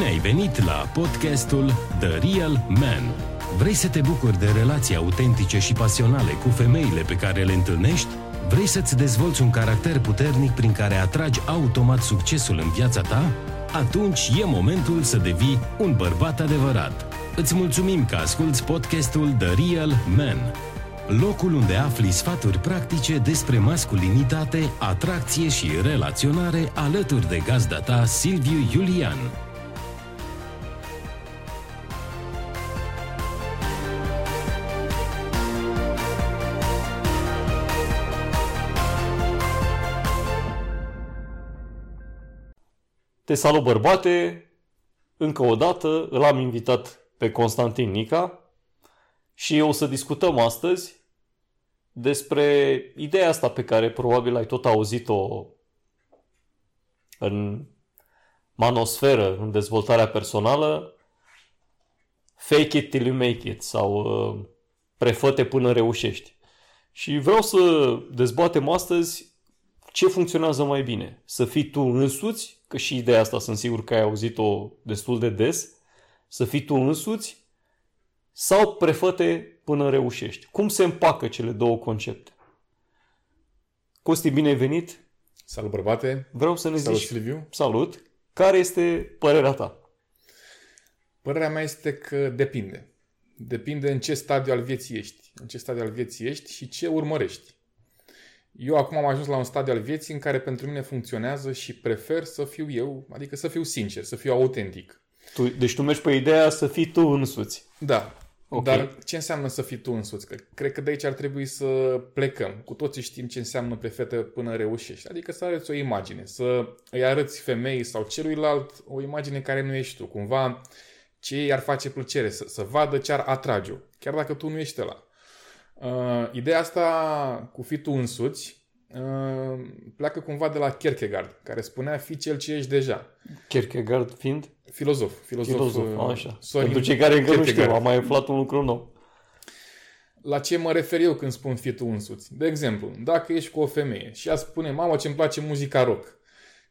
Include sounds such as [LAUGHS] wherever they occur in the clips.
Bine ai venit la podcastul The Real Man. Vrei să te bucuri de relații autentice și pasionale cu femeile pe care le întâlnești? Vrei să-ți dezvolți un caracter puternic prin care atragi automat succesul în viața ta? Atunci e momentul să devii un bărbat adevărat. Îți mulțumim că asculti podcastul The Real Man locul unde afli sfaturi practice despre masculinitate, atracție și relaționare alături de gazda ta Silviu Iulian. Te salut bărbate! Încă o dată îl am invitat pe Constantin Nica și o să discutăm astăzi despre ideea asta pe care probabil ai tot auzit-o în manosferă, în dezvoltarea personală, fake it till you make it sau uh, prefăte până reușești. Și vreau să dezbatem astăzi ce funcționează mai bine. Să fii tu însuți, că și ideea asta sunt sigur că ai auzit-o destul de des, să fii tu însuți sau prefăte până reușești. Cum se împacă cele două concepte? Costi, bine ai venit! Salut, bărbate! Vreau să ne Salut, zici... Silviu! Salut! Care este părerea ta? Părerea mea este că depinde. Depinde în ce stadiu al vieții ești. În ce stadiu al vieții ești și ce urmărești. Eu acum am ajuns la un stadiu al vieții în care pentru mine funcționează și prefer să fiu eu, adică să fiu sincer, să fiu autentic. Tu, deci tu mergi pe ideea să fii tu însuți. Da. Ok. Dar ce înseamnă să fii tu însuți? Că cred că de aici ar trebui să plecăm. Cu toții știm ce înseamnă prefete până reușești. Adică să arăți o imagine, să îi arăți femeii sau celuilalt o imagine care nu ești tu. Cumva ce i-ar face plăcere, să, să vadă ce ar atrage chiar dacă tu nu ești ăla. Uh, ideea asta cu fi tu însuți uh, pleacă cumva de la Kierkegaard, care spunea fi cel ce ești deja. Kierkegaard fiind Filozof. Filozof, filozof. uh, Așa. Sorin Pentru cei care încă nu știu, Kierkegaard. am mai aflat un lucru nou. La ce mă refer eu când spun fi tu însuți? De exemplu, dacă ești cu o femeie și ea spune, mamă ce-mi place muzica rock,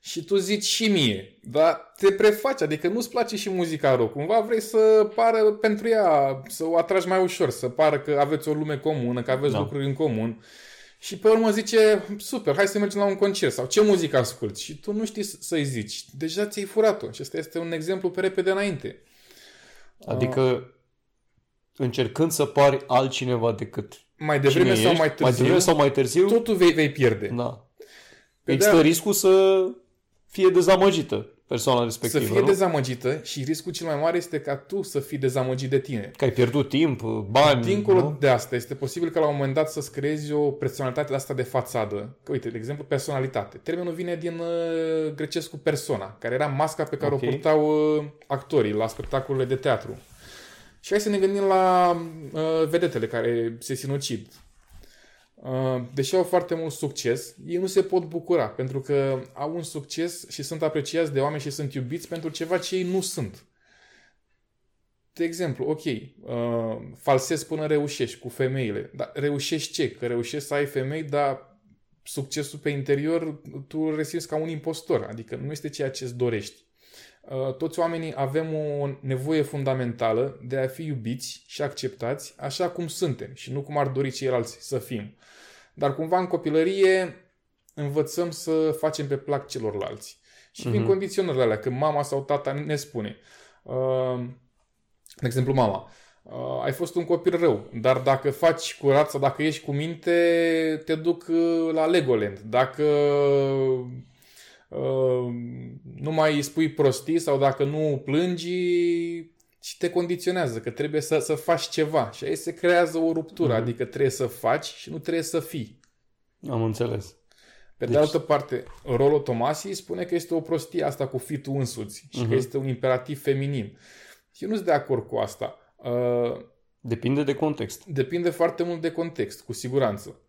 și tu zici și mie, dar te prefaci, adică nu-ți place și muzica rock. Cumva vrei să pară pentru ea, să o atragi mai ușor, să pară că aveți o lume comună, că aveți Da. lucruri în comun. Și pe urmă zice, super, hai să mergem la un concert sau ce muzică asculti? Și tu nu știi să- să-i zici. Deja ți-ai furat-o. Și ăsta este un exemplu pe repede înainte. Adică încercând să pari altcineva decât Mai devreme cine sau ești, mai târziu, mai devreme sau mai târziu, totul vei, vei pierde. da. Pe Există de- riscul să fie dezamăgită persoana Să respectivă, fie nu? dezamăgită și riscul cel mai mare este ca tu să fii dezamăgit de tine. Că ai pierdut timp, bani, Dincolo nu? de asta, este posibil ca la un moment dat să-ți creezi o personalitate de asta de fațadă. Că, uite, de exemplu, personalitate. Termenul vine din uh, grecescul persona, care era masca pe care Ok. o purtau uh, actorii la spectacolele de teatru. Și hai să ne gândim la uh, vedetele care se sinucid. Uh, deși au foarte mult succes, ei nu se pot bucura pentru că au un succes și sunt apreciați de oameni și sunt iubiți pentru ceva ce ei nu sunt. De exemplu, ok, uh, falsezi până reușești cu femeile. Dar reușești ce? Că reușești să ai femei, dar succesul pe interior tu îl resimți ca un impostor. Adică nu este ceea ce îți dorești. Uh, toți oamenii avem o nevoie fundamentală de a fi iubiți și acceptați așa cum suntem și nu cum ar dori ceilalți să fim. Dar cumva în copilărie învățăm să facem pe plac celorlalți. Și vin Mhm. condiționările alea, când mama sau tata ne spune, uh, de exemplu mama, uh, ai fost un copil rău, dar dacă faci curat sau dacă ești cu minte, te duc uh, la Legoland. Dacă uh, nu mai spui prostii sau dacă nu plângi, și te condiționează că trebuie să, să faci ceva. Și aici se creează o ruptură, Mhm. adică trebuie să faci și nu trebuie să fii. Am înțeles. Pe Deci- de altă parte, Rolo Tomasi spune că este o prostie asta cu fi tu însuți și Mhm. că este un imperativ feminin. Eu nu sunt de acord cu asta. Uh, Depinde de context. depinde foarte mult de context, cu siguranță.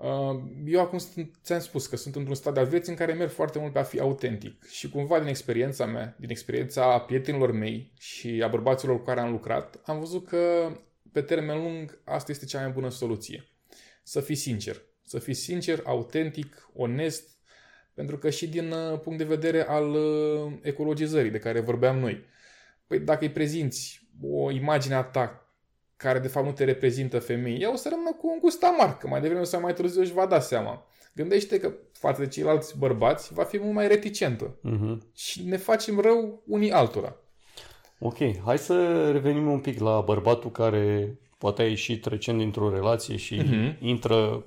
Uh, eu acum sunt, ți-am spus că sunt într-un stadiu al vieții în care merg foarte mult pe a fi autentic și cumva din experiența mea, din experiența prietenilor mei și a bărbaților cu care am lucrat, am văzut că pe termen lung asta este cea mai bună soluție. Să fii sincer. Să fii sincer, autentic, onest, Pentru că și din uh, punct de vedere al uh, ecologizării de care vorbeam noi. Păi dacă îi prezinți o imagine a ta care de fapt nu te reprezintă femei, ea o să rămână cu un gust amar, că mai devreme sau mai târziu își va da seama. Gândește că față de ceilalți bărbați va fi mult mai reticentă. Uh-huh. Și ne facem rău unii altora. Ok, hai să revenim un pic la bărbatul care poate a ieșit recent dintr-o relație și Mhm. intră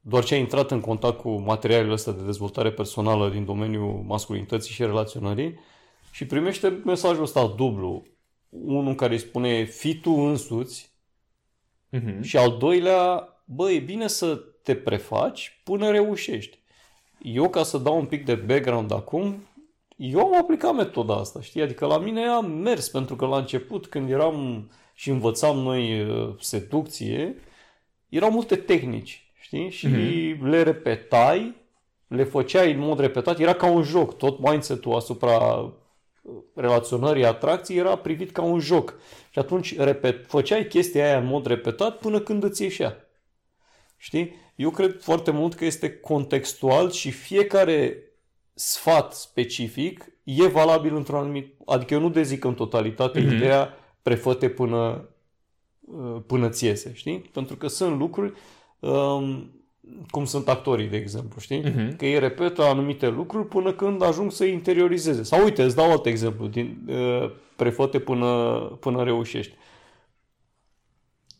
doar ce a intrat în contact cu materialele astea de dezvoltare personală din domeniul masculinității și relaționării și primește mesajul ăsta dublu. Unul care îi spune fi tu însuți Mhm. și al doilea, bă, e bine să te prefaci până reușești. Eu, ca să dau un pic de background acum, eu am aplicat metoda asta, știi? Adică la mine a mers, pentru că la început, când eram și învățam noi uh, seducție, erau multe tehnici, știi? Și Mhm. le repetai, le făceai în mod repetat, era ca un joc. Tot mindset-ul asupra uh, relaționării, atracției era privit ca un joc. Și atunci repet, făceai chestia aia în mod repetat până când îți ieșea. Știi? Eu cred foarte mult că este contextual și fiecare sfat specific e valabil într-un anumit... Adică eu nu dezic în totalitate Mhm. mm-hmm. ideea prefăte până, uh, până ți iese, știi? Pentru că sunt lucruri um, cum sunt actorii, de exemplu, știi? Mhm. Că ei repetă anumite lucruri până când ajung să interiorizeze. Sau uite, îți dau alt exemplu din uh, prefăte până, până reușești.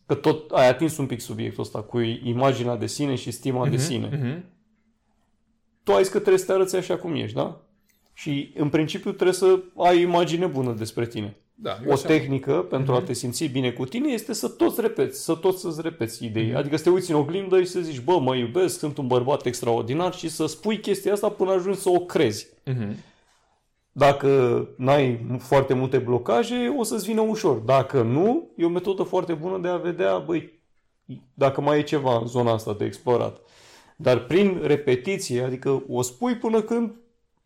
Că tot ai atins un pic subiectul ăsta cu imaginea de sine și stima de sine. Mhm. Tu ai zis că trebuie să te arăți așa cum ești, da? Și în principiu trebuie să ai o imagine bună despre tine. Da, eu O așa- tehnică pentru Mhm. a te simți bine cu tine este să toți repeți, să toți să-ți repeți idei. Mhm. Adică să te uiți în oglindă și să zici, bă, mă iubesc, sunt un bărbat extraordinar și să spui chestia asta până ajungi să o crezi. Mhm. Dacă n-ai foarte multe blocaje, o să-ți vină ușor. Dacă nu, e o metodă foarte bună de a vedea, băi, dacă mai e ceva în zona asta de explorat. Dar prin repetiție, adică o spui până când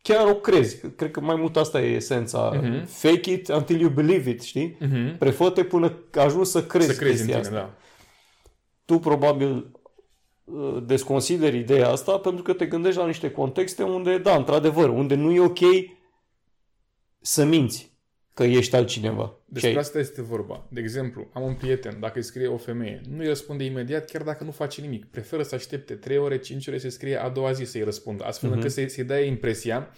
chiar o crezi. Cred că mai mult asta e esența. Mhm. Fake it until you believe it, știi? Mhm. Prefăte până ajungi să crezi, Să crezi în chestia tine, asta. da. Tu probabil uh, desconsideri ideea asta pentru că te gândești la niște contexte unde, da, într-adevăr, unde nu e ok să minți că ești altcineva. Despre Și ai- asta este vorba. De exemplu, am un prieten, dacă îi scrie o femeie, nu îi răspunde imediat, chiar dacă nu face nimic. Preferă să aștepte 3 ore, 5 ore să scrie a doua zi să-i răspundă, astfel încât să-i, să-i dea impresia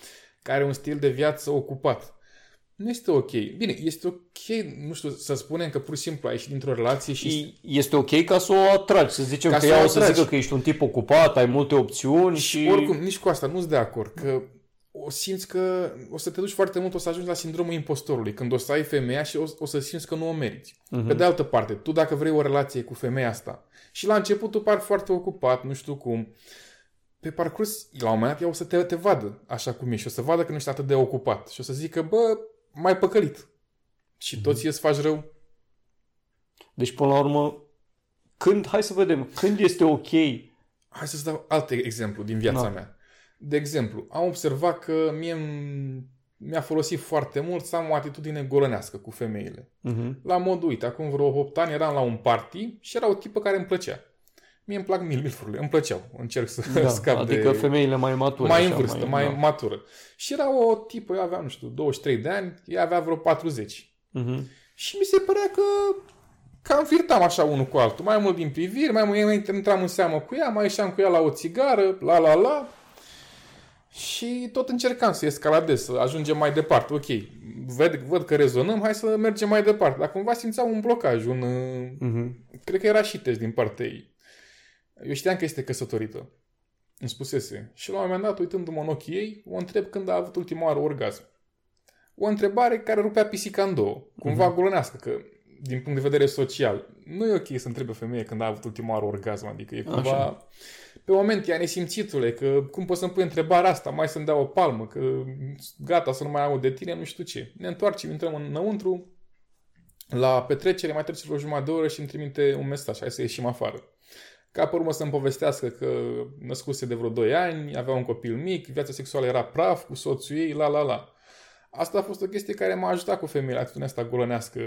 că are un stil de viață ocupat. Nu este ok. Bine, este ok, nu știu, să spunem că pur și simplu ai ieșit dintr-o relație și... Și este ok ca să o atragi, să zicem Ca că să ea o o să atragi. zică că ești un tip ocupat, ai multe opțiuni și... Și oricum, nici cu asta nu-s de acord, că o simți că o să te duci foarte mult, o să ajungi la sindromul impostorului, când o să ai femeia și o, o să simți că nu o meriți. Mhm. Pe de altă parte, tu dacă vrei o relație cu femeia asta și la început tu pari foarte ocupat, nu știu cum, pe parcurs, la un moment dat, ea o să te, te vadă așa cum ești și o să vadă că nu ești atât de ocupat și o să zică, bă, mai păcălit. Și Mhm. toți îți faci rău. Deci, până la urmă, când, hai să vedem, când este ok Hai să-ți dau alt exemplu din viața Da. mea. De exemplu, am observat că mie mi-a folosit foarte mult să am o atitudine golănească cu femeile. Mhm. La modul, uite, acum vreo 8 ani eram la un party și era o tipă care îmi plăcea. Mie îmi plac mil, milfurile, îmi plăceau. Încerc să da, [LAUGHS] scap adică de... femeile mai mature. mai așa, în vârstă, mai, da. matură. Și era o tipă, eu aveam, nu știu, 23 de ani, ea avea vreo 40. Mhm. Și mi se părea că cam flirtam așa unul cu altul. Mai mult din priviri, mai mult intram în seamă cu ea, mai ieșeam cu ea la o țigară, la la la. Și tot încercam să escaladez, să ajungem mai departe. Ok, văd, văd că rezonăm, hai să mergem mai departe. Dar cumva simțeam un blocaj, un... uh, Mhm. Cred că era și test din partea ei. Eu știam că este căsătorită. Îmi spusese. Și la un moment dat, uitându-mă în ochii ei, o întreb când a avut ultima oară orgasm. O întrebare care rupea pisica în două. Cumva Mhm. golănească, că din punct de vedere social, nu e ok să întrebe o femeie când a avut ultima oară orgasm. Adică e cumva... Așa. Pe moment ea nesimțitule, că cum poți să-mi pui întrebarea asta, mai să-mi dea o palmă, că gata să nu mai aud de tine, nu știu ce. Ne întoarcem, intrăm înăuntru, la petrecere, mai trece vreo jumătate de oră și îmi trimite un mesaj, hai să ieșim afară. Ca pe urmă să-mi povestească că născuse de vreo 2 ani, avea un copil mic, viața sexuală era praf cu soțul ei, la la la. Asta a fost o chestie care m-a ajutat cu femeile, atitudinea asta golănească,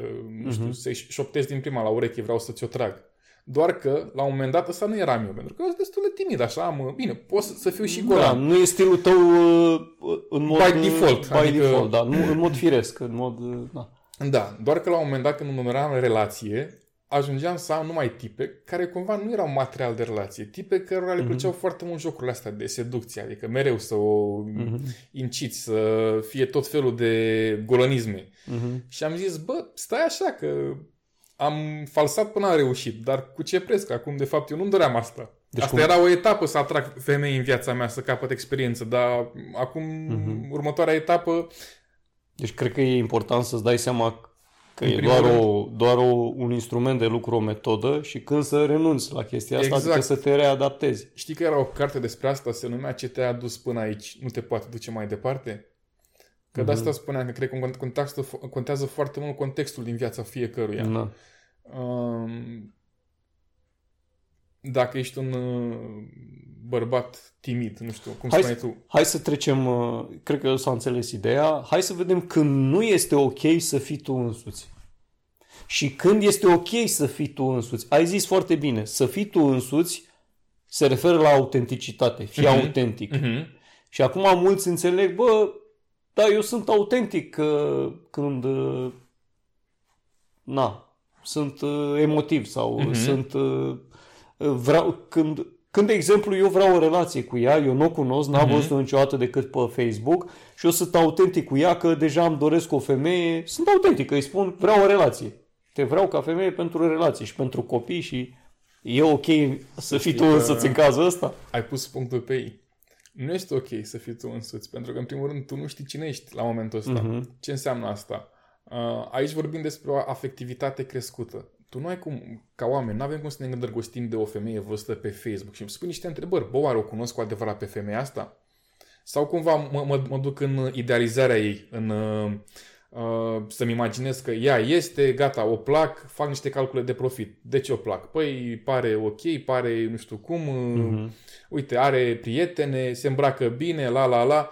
nu știu, Mhm. să-i șoptesc din prima la ureche, vreau să ți-o trag. Doar că, la un moment dat, ăsta nu eram eu, pentru că eu sunt destul de timid, așa, am, bine, pot să, să fiu și Da, golan. nu e stilul tău uh, în mod... By default, By adică- default, da. Nu, în mod firesc, în mod... uh, Da. Da, doar că la un moment dat, când îmi eram în relație, ajungeam să am numai tipe care cumva nu erau material de relație. Tipe cărora le plăceau foarte mult jocurile astea de seducție, adică mereu să o inciți, să fie tot felul de golănisme. Mhm. Și am zis, bă, stai așa că am falsat până am reușit, dar cu ce preț? Că acum, de fapt, eu nu doream asta. Deci Deci asta cum- era o etapă să atrag femei în viața mea, să capăt experiență, dar acum Mhm. următoarea etapă Deci cred că e important să-ți dai seama că În e primul doar, rând. o, doar o, un instrument de lucru, o metodă și când să renunți la chestia asta, Exact. adică să te readaptezi. Știi că era o carte despre asta, se numea Ce te-a adus până aici, nu te poate duce mai departe? Că de asta spuneam că cred că contează, contează foarte mult contextul din viața fiecăruia. Da. Um, dacă ești un uh, bărbat timid, nu știu, cum Hai spuneai să, tu. hai să trecem, uh, cred că s-a înțeles ideea, hai să vedem când nu este ok să fii tu însuți. Și când este ok să fii tu însuți. Ai zis foarte bine, să fii tu însuți se referă la autenticitate, fii Mhm. autentic. Uh-huh. Și acum mulți înțeleg, bă, da, eu sunt autentic uh, când, uh, na, sunt uh, emotiv sau Mhm. sunt, uh, vreau, când, când, de exemplu, eu vreau o relație cu ea, eu nu o cunosc, n-am Mhm. văzut-o niciodată decât pe Facebook și eu sunt autentic cu ea că deja îmi doresc o femeie, sunt autentic, îi spun, vreau o relație. Te vreau ca femeie pentru o relație și pentru copii și e ok să fii tu că- însăți în cazul ăsta? Ai pus punctul pe ei. Nu este ok să fii tu însuți, pentru că, în primul rând, tu nu știi cine ești la momentul ăsta. Mhm. Ce înseamnă asta? Uh, aici vorbim despre o afectivitate crescută. Tu nu ai cum, ca oameni, nu avem cum să ne îndrăgostim de o femeie văzută pe Facebook și îmi spui niște întrebări. Bă, oare o cunosc cu adevărat pe femeia asta? Sau cumva mă, mă, mă duc în idealizarea ei, în uh, uh, să-mi imaginez că ea este, gata, o plac, fac niște calcule de profit. De ce o plac? Păi pare ok, pare nu știu cum, uh, uite, are prietene, se îmbracă bine, la la la.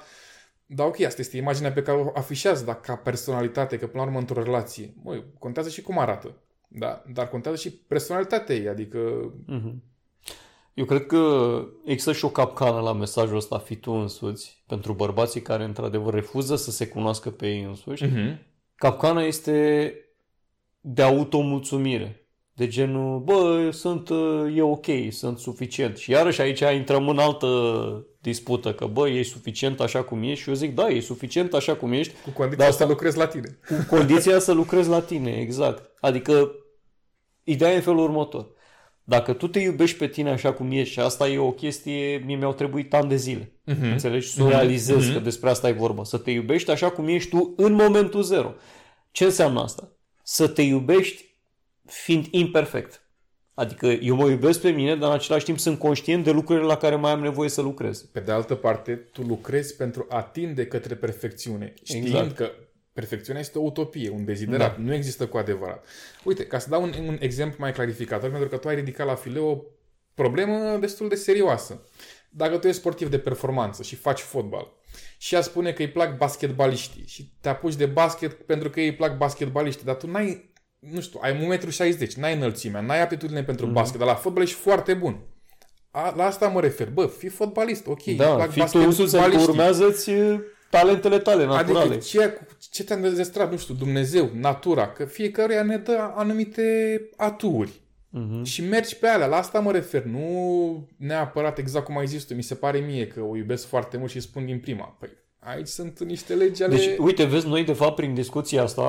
Dar ok, asta este imaginea pe care o afișează, dar ca personalitate, că până la urmă într-o relație, măi, contează și cum arată. Da? Dar contează și personalitatea ei, adică Mhm. Eu cred că există și o capcană la mesajul ăsta, fi tu însuți, pentru bărbații care într-adevăr refuză să se cunoască pe ei însuși. uh-huh. Capcana este de automulțumire. De genul, bă, sunt, uh, e ok, sunt suficient. Și iarăși aici intrăm în altă dispută, că bă, e suficient așa cum ești și eu zic, da, e suficient așa cum ești, cu condiția Da, să lucrezi la tine. cu condiția să lucrezi la tine, exact. Adică, ideea e în felul următor. Dacă tu te iubești pe tine așa cum ești și asta e o chestie, mie mi-au trebuit ani de zile. Mhm. Înțelegi? Să o realizezi că despre asta e vorba. Să te iubești așa cum ești tu în momentul zero. Ce înseamnă asta? Să te iubești fiind imperfect. Adică eu mă iubesc pe mine, dar în același timp sunt conștient de lucrurile la care mai am nevoie să lucrez. Pe de altă parte, tu lucrezi pentru a tinde către perfecțiune, știind Exact. că perfecțiunea este o utopie, un deziderat, Da. nu există cu adevărat. Uite, ca să dau un, un exemplu mai clarificator, pentru că tu ai ridicat la fileu o problemă destul de serioasă. Dacă tu ești sportiv de performanță și faci fotbal și ea spune că îi plac basketbaliștii și te apuci de basket pentru că îi plac basketbaliștii, dar tu n-ai, nu știu, ai 1,60 m, n-ai înălțimea, n-ai aptitudine pentru Mhm. basket, dar la fotbal ești foarte bun. A, la asta mă refer. Bă, fii fotbalist, ok. îi Da, plac fii tu însuți, adică basketbaliștii. urmează-ți uh, talentele tale naturale. Adică ce, ce te-a înzestrat, nu știu, Dumnezeu, natura, că fiecăruia ne dă anumite aturi. Mhm. Și mergi pe alea, la asta mă refer, nu neapărat exact cum ai zis tu, mi se pare mie că o iubesc foarte mult și spun din prima. Păi aici sunt niște legi ale... Deci, uite, vezi, noi de fapt prin discuția asta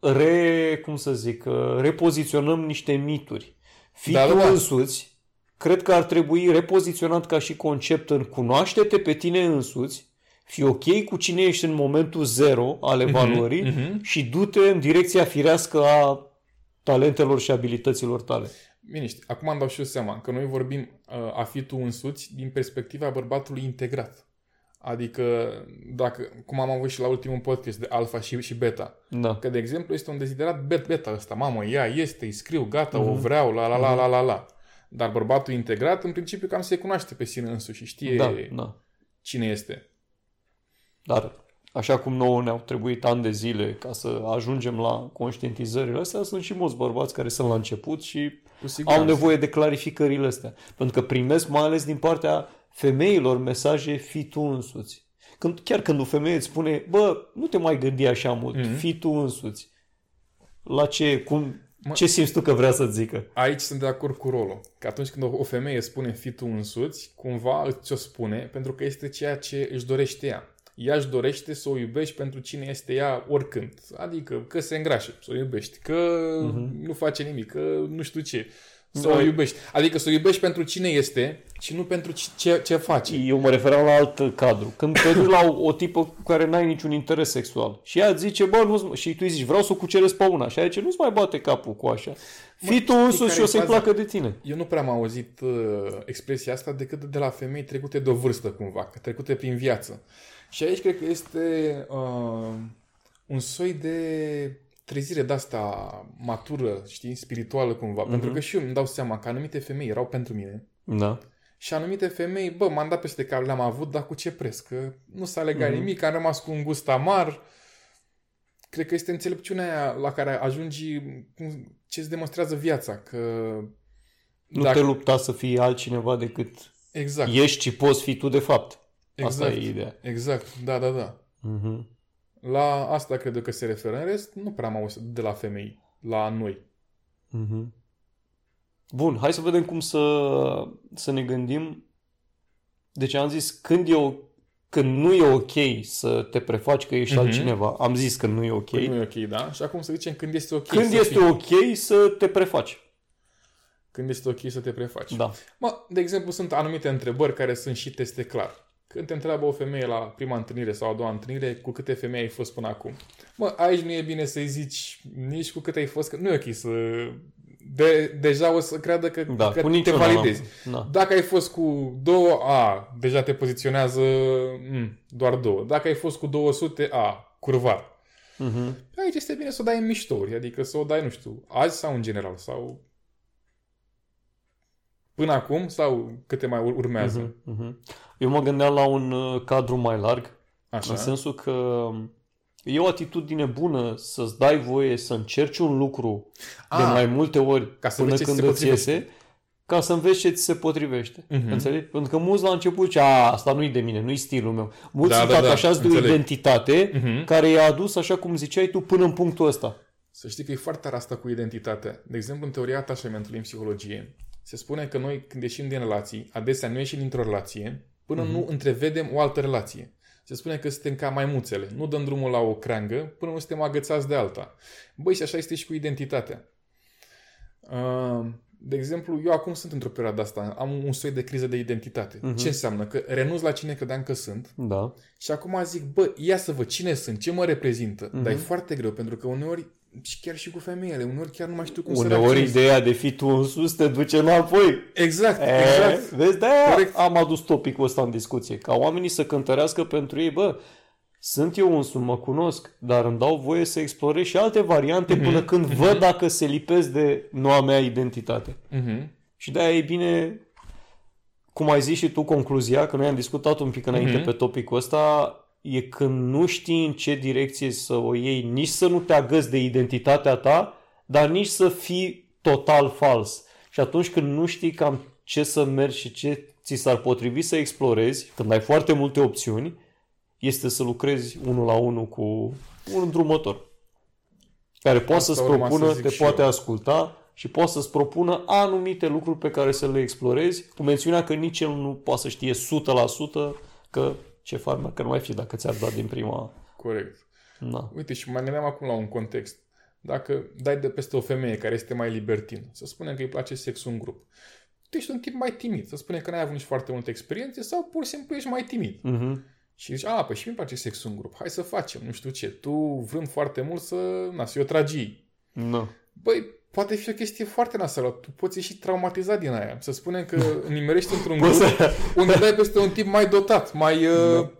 re, cum să zic, uh, repoziționăm niște mituri. Fii Da, tu da, da. însuți, cred că ar trebui repoziționat ca și concept în cunoaște-te pe tine însuți, fii ok cu cine ești în momentul zero al evaluării mhm. și du-te în direcția firească a talentelor și abilităților tale. Bine, știi, acum îmi dau și eu seama că noi vorbim uh, a fi tu însuți din perspectiva bărbatului integrat. Adică, dacă, cum am avut și la ultimul podcast de alfa și, și beta, Da. Că, de exemplu, este un deziderat bet beta ăsta. Mamă, ea este, îi scriu, gata, Mhm. o vreau, la la la la la la. Dar bărbatul integrat, în principiu, cam se cunoaște pe sine însuși și știe Da, da. cine este. Dar așa cum nouă ne-au trebuit ani de zile ca să ajungem la conștientizările astea, sunt și mulți bărbați care sunt la început și Cu siguranță. au nevoie de clarificările astea. Pentru că primesc mai ales din partea femeilor mesaje fi tu însuți. Când, chiar când o femeie îți spune, bă, nu te mai gândi așa mult, Mhm. mm-hmm. fi tu însuți. La ce, cum, ce simți tu că vrea să zică? Aici sunt de acord cu Rolo. Că atunci când o- o femeie spune fi tu însuți, cumva ți-o spune pentru că este ceea ce își dorește ea. Ea își dorește să o iubești pentru cine este ea oricând. Adică că se îngrașă, să o iubești, că nu face nimic, că nu știu ce. Să Da. o iubești. Adică să o iubești pentru cine este și nu pentru ce- ce, ce face. Eu mă referam la alt cadru. Când te duci la o, o tipă cu care n-ai niciun interes sexual și ea îți zice, bă, nu și tu îi zici, vreau să o cuceresc pe una. Și ea zice, nu-ți mai bate capul cu așa. Fii tu știi însuți care și o e să-i faza? placă de tine. Eu nu prea am auzit uh, expresia asta decât de la femei trecute de o vârstă cumva, că trecute prin viață. Și aici cred că este uh, un soi de trezire de asta matură, știi, spirituală cumva. Mhm. Pentru că și eu îmi dau seama că anumite femei erau pentru mine Da. și anumite femei, bă, m-am dat peste care le-am avut, dar cu ce preț? Că nu s-a legat Mhm. nimic, am rămas cu un gust amar. Cred că este înțelepciunea aia la care ajungi, cum- ce îți demonstrează viața, că... Nu dacă- te lupta să fii altcineva decât Exact. ești și poți fi tu de fapt. Asta Exact. e ideea. Exact, da, da, da. Mhm. La asta cred eu că se referă. În rest, nu prea am auzit de la femei, la noi. Mhm. Bun, hai să vedem cum să, să ne gândim. Deci am zis, când e o, când nu e ok să te prefaci că ești Mhm. altcineva, am zis că nu e ok. Când nu e ok, da? Și acum să zicem când este ok Când să este fii. ok să te prefaci. Când este ok să te prefaci. Da. Mă, de exemplu, sunt anumite întrebări care sunt și teste clar. Când te întreabă o femeie la prima întâlnire sau a doua întâlnire, cu câte femei ai fost până acum? Mă, aici nu e bine să-i zici nici cu câte ai fost, că nu e ok să... De, deja o să creadă că, Da, că cu te niciuna. validezi. Da. Dacă ai fost cu două, a, deja te poziționează m, doar două. Dacă ai fost cu 200, a, curvar. Mhm. Aici este bine să o dai în miștouri, adică să o dai, nu știu, azi sau în general, sau până acum, sau câte mai ur- urmează. Mhm. Mhm. Eu mă gândeam la un uh, cadru mai larg, Așa. în sensul că e o atitudine bună să-ți dai voie să încerci un lucru de Ah, mai multe ori ca să până vezi ce când ți se îți potrivește. iese, ca să înveți ce ți se potrivește. Mhm. Înțelegi? Pentru că mulți la început zice, a, asta nu-i de mine, nu-i stilul meu. Mulți Da, sunt da, da, atașați de o înțeleg. identitate Mhm. care i-a adus, așa cum ziceai tu, până în punctul ăsta. Să știi că e foarte tare asta cu identitatea. De exemplu, în teoria atașamentului în psihologie, se spune că noi când ieșim din relații, adesea nu ieșim dintr-o relație până Mhm. nu întrevedem o altă relație. Se spune că suntem ca maimuțele. Nu dăm drumul la o creangă până nu suntem agățați de alta. Băi, și așa este și cu identitatea. Uh, De exemplu, eu acum sunt într-o perioadă asta, am un soi de criză de identitate. Mhm. Ce înseamnă? Că renunț la cine credeam că sunt Da. și acum zic, bă, ia să văd cine sunt, ce mă reprezintă. Mhm. Dar e foarte greu, pentru că uneori, și chiar și cu femeile, uneori chiar nu mai știu cum să Uneori reacționez. ideea de fi tu în sus te duce înapoi. Exact, E, exact. Vezi, de-aia Corect. am adus topicul ăsta în discuție. Ca oamenii să cântărească pentru ei, bă, sunt eu însumi, mă cunosc, dar îmi dau voie să explorez și alte variante Mhm. până când văd dacă se lipesc de noua mea identitate. Mhm. Și de-aia e bine, cum ai zis și tu, concluzia, că noi am discutat un pic înainte Mhm. pe topicul ăsta, e când nu știi în ce direcție să o iei, nici să nu te agăți de identitatea ta, dar nici să fii total fals. Și atunci când nu știi cam ce să mergi și ce ți s-ar potrivi să explorezi, când ai foarte multe opțiuni, este să lucrezi unul la unul cu un îndrumător care poate Asta să-ți urma propună, să zic te și poate eu. asculta și poate să-ți propună anumite lucruri pe care să le explorezi, cu mențiunea că nici el nu poate să știe 100% că ce farmă, că nu mai fi dacă ți-ar da din prima... Corect. Na. Uite, și mai gândeam acum la un context. Dacă dai de peste o femeie care este mai libertin, să spunem că îi place sexul în grup, tu ești un tip mai timid, să spunem că n-ai avut nici foarte multe experiențe sau pur și simplu ești mai timid. Mhm. Și zici, a, păi și mi place sexul în grup, hai să facem, nu știu ce. Tu vrând foarte mult să, na, să o tragii. Na. Băi, poate fi o chestie foarte nasală. Tu poți ieși traumatizat din aia. Să spunem că [LAUGHS] nimerești într-un Poți grup să... unde dai peste un tip mai dotat, mai... Uh, Da.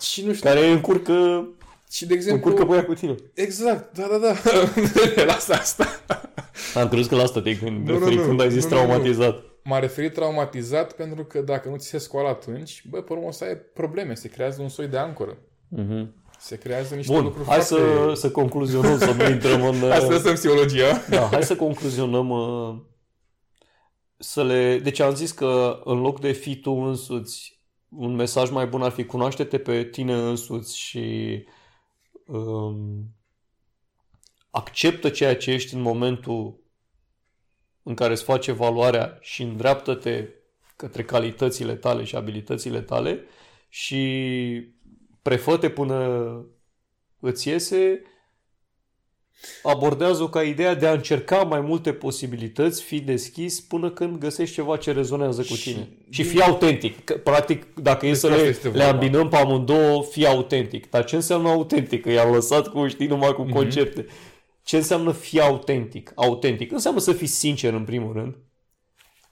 Și nu știu. care încurcă, Și de exemplu... încurcă băia cu tine. Exact, da, da, da. [LAUGHS] Lasă asta. Am crezut că la asta te gândi, Nu, nu, nu. când ai zis Nu, nu, nu. traumatizat. M-a referit traumatizat pentru că dacă nu ți se scoală atunci, bă, pe urmă o să ai probleme, se creează un soi de ancoră. Mhm. Se creează niște Bun, lucruri hai foarte... să, să concluzionăm, să nu intrăm în... [LAUGHS] Hai să lăsăm psihologia. Da, hai să concluzionăm uh, să le... Deci am zis că în loc de fi tu însuți, un mesaj mai bun ar fi cunoaște-te pe tine însuți și um, acceptă ceea ce ești în momentul în care îți face valoarea și îndreaptă-te către calitățile tale și abilitățile tale și prefăte până îți iese abordează-o ca ideea de a încerca mai multe posibilități, fi deschis până când găsești ceva ce rezonează cu Și tine. Și din- fii autentic. Că, practic, dacă e să asta le, este le vorba. ambinăm pe amândouă, fii autentic. Dar ce înseamnă autentic? Că i-am lăsat cu, știi, numai Mhm. cu concepte. Ce înseamnă fi autentic? Autentic înseamnă să fii sincer, în primul rând,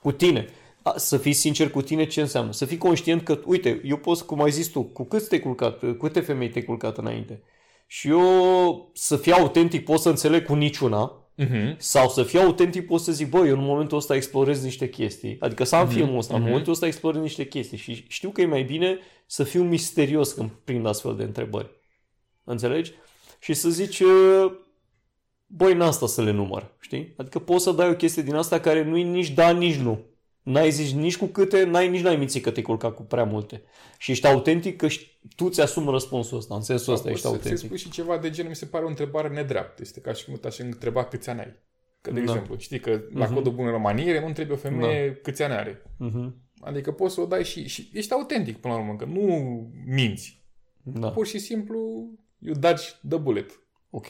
cu tine. A, să fii sincer cu tine ce înseamnă? Să fii conștient că, uite, eu pot, cum ai zis tu, cu cât te-ai culcat, cu câte femei te-ai culcat înainte? Și eu să fiu autentic pot să înțeleg cu niciuna, Mhm. sau să fiu autentic pot să zic, băi, eu în momentul ăsta explorez niște chestii. Adică să am filmul ăsta, în momentul ăsta explorez niște chestii și știu că e mai bine să fiu misterios când prind astfel de întrebări. Înțelegi? Și să zici, uh, băi, n asta să le număr, știi? Adică poți să dai o chestie din asta care nu e nici da, nici nu. N-ai zis nici cu câte, n-ai nici n-ai mințit că te-ai culcat cu prea multe. Și ești autentic că ști- tu ți-asumi răspunsul ăsta, în sensul ăsta ești Poți să- Să autentic. spui și ceva de genul, mi se pare o întrebare nedreaptă. Este ca și cum te-aș întreba câți ani ai. Că, de Da. exemplu, știi că la codul bună maniere nu întrebi o femeie Da. câți ani are. Mhm. Adică poți să o dai și, și ești autentic până la urmă, că nu minți. Da. Pur și simplu, you dodge the bullet. Ok.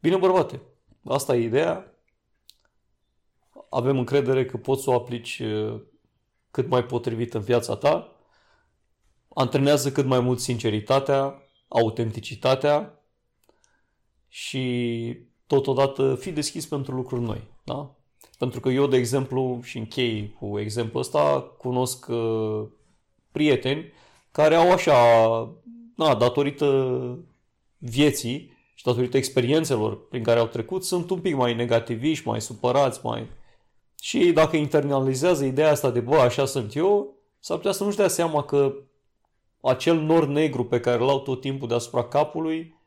Bine, bărbate. Asta e ideea. Avem încredere că poți să o aplici uh, cât mai potrivit în viața ta. Antrenează cât mai mult sinceritatea, autenticitatea și totodată fi deschis pentru lucruri noi. Da? Pentru că eu, de exemplu, și închei cu exemplul ăsta, cunosc uh, prieteni care au așa, na, datorită vieții și datorită experiențelor prin care au trecut, sunt un pic mai negativiști, mai supărați, mai... Și dacă internalizează ideea asta de, bă, așa sunt eu, s-ar putea să nu-și dea seama că acel nor negru pe care îl au tot timpul deasupra capului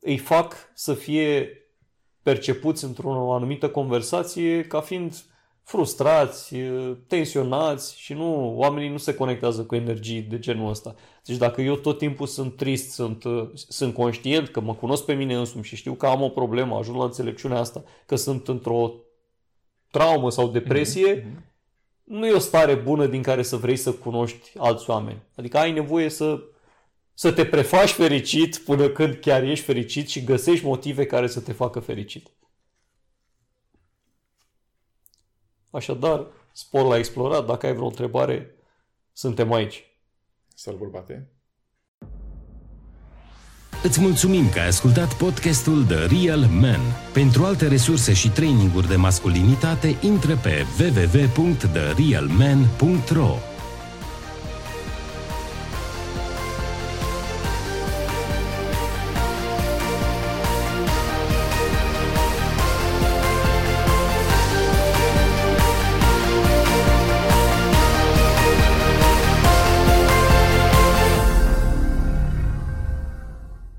îi fac să fie percepuți într-o anumită conversație ca fiind frustrați, tensionați și nu, oamenii nu se conectează cu energii de genul ăsta. Deci dacă eu tot timpul sunt trist, sunt, sunt conștient că mă cunosc pe mine însumi și știu că am o problemă, ajung la înțelepciunea asta, că sunt într-o traumă sau depresie, mm-hmm. nu e o stare bună din care să vrei să cunoști alți oameni. Adică ai nevoie să, să te prefaci fericit până când chiar ești fericit și găsești motive care să te facă fericit. Așadar, spor la explorat, dacă ai vreo întrebare, suntem aici. Salut, bărbate! Îți mulțumim că ai ascultat podcastul The Real Man. Pentru alte resurse și traininguri de masculinitate, intră pe www.therealman.ro